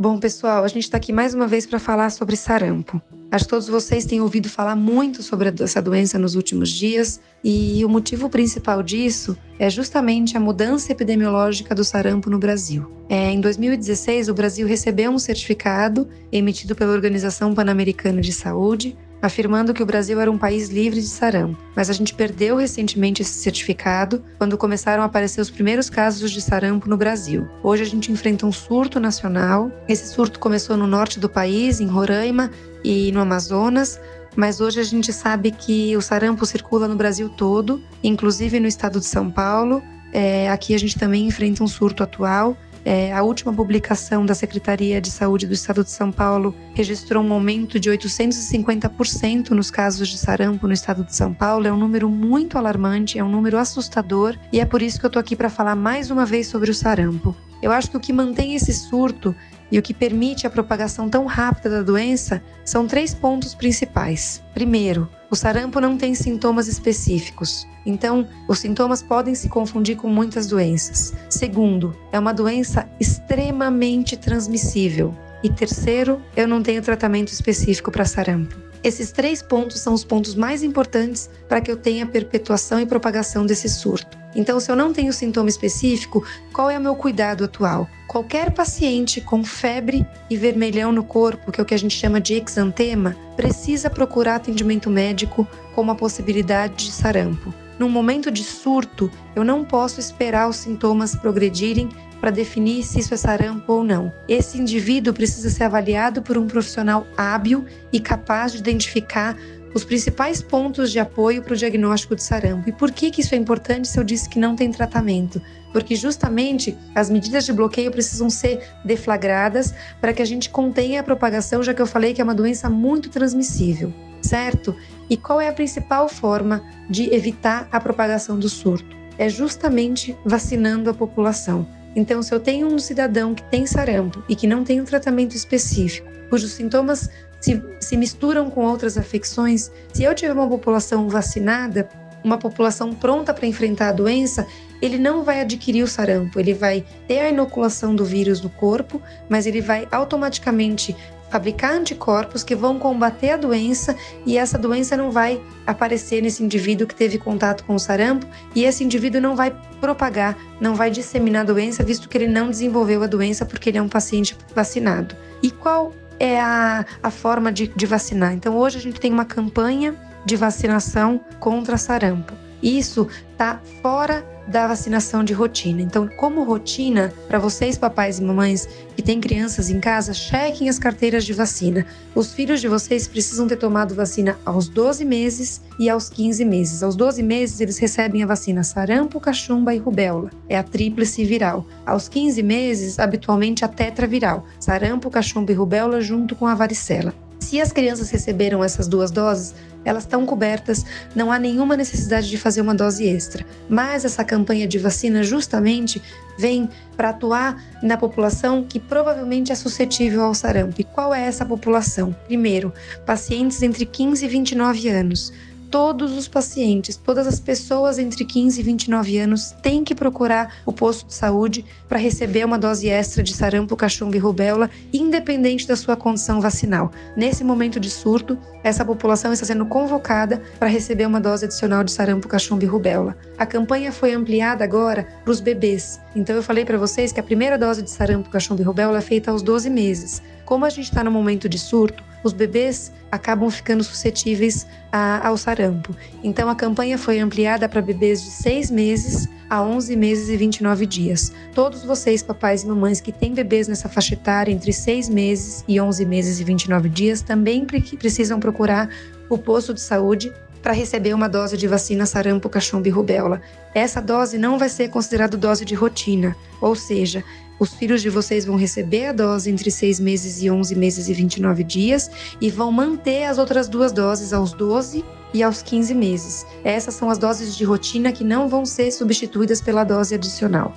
Bom, pessoal, a gente está aqui mais uma vez para falar sobre sarampo. Acho que todos vocês têm ouvido falar muito sobre essa doença nos últimos dias, e o motivo principal disso é justamente a mudança epidemiológica do sarampo no Brasil. É, em 2016, o Brasil recebeu um certificado emitido pela Organização Pan-Americana de Saúde afirmando que o Brasil era um país livre de sarampo. Mas a gente perdeu recentemente esse certificado quando começaram a aparecer os primeiros casos de sarampo no Brasil. Hoje a gente enfrenta um surto nacional. Esse surto começou no norte do país, em Roraima e no Amazonas. Mas hoje a gente sabe que o sarampo circula no Brasil todo, inclusive no estado de São Paulo. É, aqui a gente também enfrenta um surto atual é, a última publicação da Secretaria de Saúde do Estado de São Paulo registrou um aumento de 850% nos casos de sarampo no Estado de São Paulo. É um número muito alarmante, é um número assustador e é por isso que eu estou aqui para falar mais uma vez sobre o sarampo. Eu acho que o que mantém esse surto e o que permite a propagação tão rápida da doença são três pontos principais. Primeiro, o sarampo não tem sintomas específicos, então os sintomas podem se confundir com muitas doenças. Segundo, é uma doença extremamente transmissível. E terceiro, eu não tenho tratamento específico para sarampo. Esses três pontos são os pontos mais importantes para que eu tenha perpetuação e propagação desse surto. Então, se eu não tenho sintoma específico, qual é o meu cuidado atual? Qualquer paciente com febre e vermelhão no corpo, que é o que a gente chama de exantema, precisa procurar atendimento médico com uma possibilidade de sarampo. Num momento de surto, eu não posso esperar os sintomas progredirem para definir se isso é sarampo ou não. Esse indivíduo precisa ser avaliado por um profissional hábil e capaz de identificar os principais pontos de apoio para o diagnóstico de sarampo. E por que, que isso é importante se eu disse que não tem tratamento? Porque justamente as medidas de bloqueio precisam ser deflagradas para que a gente contenha a propagação, já que eu falei que é uma doença muito transmissível, certo? E qual é a principal forma de evitar a propagação do surto? É justamente vacinando a população. Então, se eu tenho um cidadão que tem sarampo e que não tem um tratamento específico, cujos sintomas se, se misturam com outras afecções, se eu tiver uma população vacinada, uma população pronta para enfrentar a doença, ele não vai adquirir o sarampo, ele vai ter a inoculação do vírus no corpo, mas ele vai automaticamente fabricar anticorpos que vão combater a doença e essa doença não vai aparecer nesse indivíduo que teve contato com o sarampo e esse indivíduo não vai propagar, não vai disseminar a doença, visto que ele não desenvolveu a doença porque ele é um paciente vacinado. E qual é a, a forma de, de vacinar. Então, hoje a gente tem uma campanha de vacinação contra sarampo. Isso está fora da vacinação de rotina. Então, como rotina, para vocês, papais e mamães que têm crianças em casa, chequem as carteiras de vacina. Os filhos de vocês precisam ter tomado vacina aos 12 meses e aos 15 meses. Aos 12 meses, eles recebem a vacina sarampo, cachumba e rubéola. É a tríplice viral. Aos 15 meses, habitualmente a tetraviral. Sarampo, cachumba e rubéola junto com a varicela. Se as crianças receberam essas duas doses, elas estão cobertas, não há nenhuma necessidade de fazer uma dose extra. Mas essa campanha de vacina justamente vem para atuar na população que provavelmente é suscetível ao sarampo. E qual é essa população? Primeiro, pacientes entre 15 e 29 anos todos os pacientes, todas as pessoas entre 15 e 29 anos têm que procurar o posto de saúde para receber uma dose extra de sarampo, cachumba e rubéola, independente da sua condição vacinal. Nesse momento de surto, essa população está sendo convocada para receber uma dose adicional de sarampo, cachumba e rubéola. A campanha foi ampliada agora para os bebês. Então eu falei para vocês que a primeira dose de sarampo, cachumba e rubéola é feita aos 12 meses. Como a gente está no momento de surto, os bebês acabam ficando suscetíveis a, ao sarampo. Então a campanha foi ampliada para bebês de 6 meses a 11 meses e 29 dias. Todos vocês, papais e mamães que têm bebês nessa faixa etária entre 6 meses e 11 meses e 29 dias, também precisam procurar o posto de saúde para receber uma dose de vacina sarampo, cachumba e rubéola. Essa dose não vai ser considerada dose de rotina, ou seja, os filhos de vocês vão receber a dose entre 6 meses e 11 meses e 29 dias e vão manter as outras duas doses aos 12 e aos 15 meses. Essas são as doses de rotina que não vão ser substituídas pela dose adicional.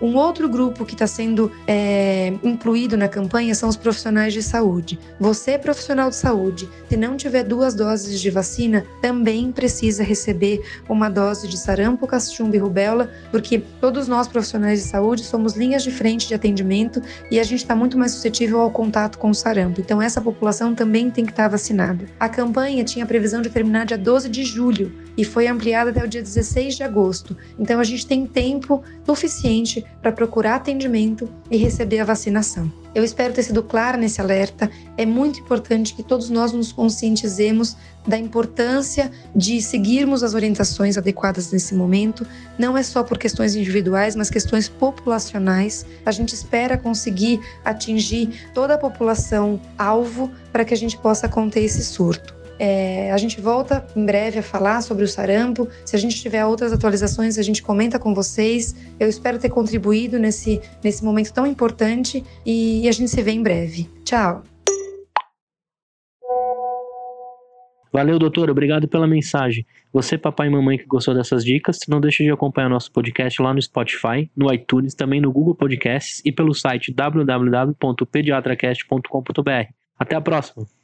Um outro grupo que está sendo é, incluído na campanha são os profissionais de saúde. Você, profissional de saúde, se não tiver duas doses de vacina, também precisa receber uma dose de sarampo, cachumba e rubéola, porque todos nós profissionais de saúde somos linhas de frente de atendimento e a gente está muito mais suscetível ao contato com o sarampo. Então essa população também tem que estar tá vacinada. A campanha tinha previsão de terminar dia 12 de julho e foi ampliada até o dia 16 de agosto. Então a gente tem tempo suficiente para procurar atendimento e receber a vacinação. Eu espero ter sido clara nesse alerta. É muito importante que todos nós nos conscientizemos da importância de seguirmos as orientações adequadas nesse momento. Não é só por questões individuais, mas questões populacionais. A gente espera conseguir atingir toda a população alvo para que a gente possa conter esse surto. É, a gente volta em breve a falar sobre o sarampo. Se a gente tiver outras atualizações, a gente comenta com vocês. Eu espero ter contribuído nesse, nesse momento tão importante e a gente se vê em breve. Tchau! Valeu, doutor. Obrigado pela mensagem. Você, papai e mamãe que gostou dessas dicas, não deixe de acompanhar nosso podcast lá no Spotify, no iTunes, também no Google Podcasts e pelo site www.pediatracast.com.br. Até a próxima!